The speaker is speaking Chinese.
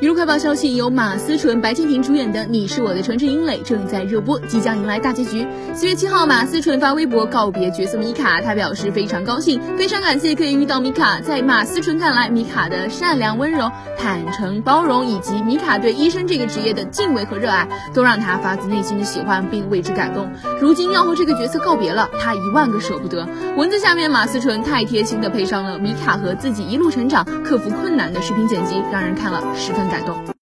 娱乐快报消息，由马思纯、白敬亭主演的《你是我的城市英磊》正在热播，即将迎来大结局。四月七号，马思纯发微博告别角色米卡，她表示非常高兴，非常感谢可以遇到米卡。在马思纯看来，米卡的善良、温柔、坦诚、包容，以及米卡对医生这个职业的敬畏和热爱，都让她发自内心的喜欢并为之感动。如今要和这个角色告别了，她一万个舍不得。文字下面，马思纯太贴心的配上了米卡和自己一路成长、克服困难的视频剪辑，让人看了十分。感动。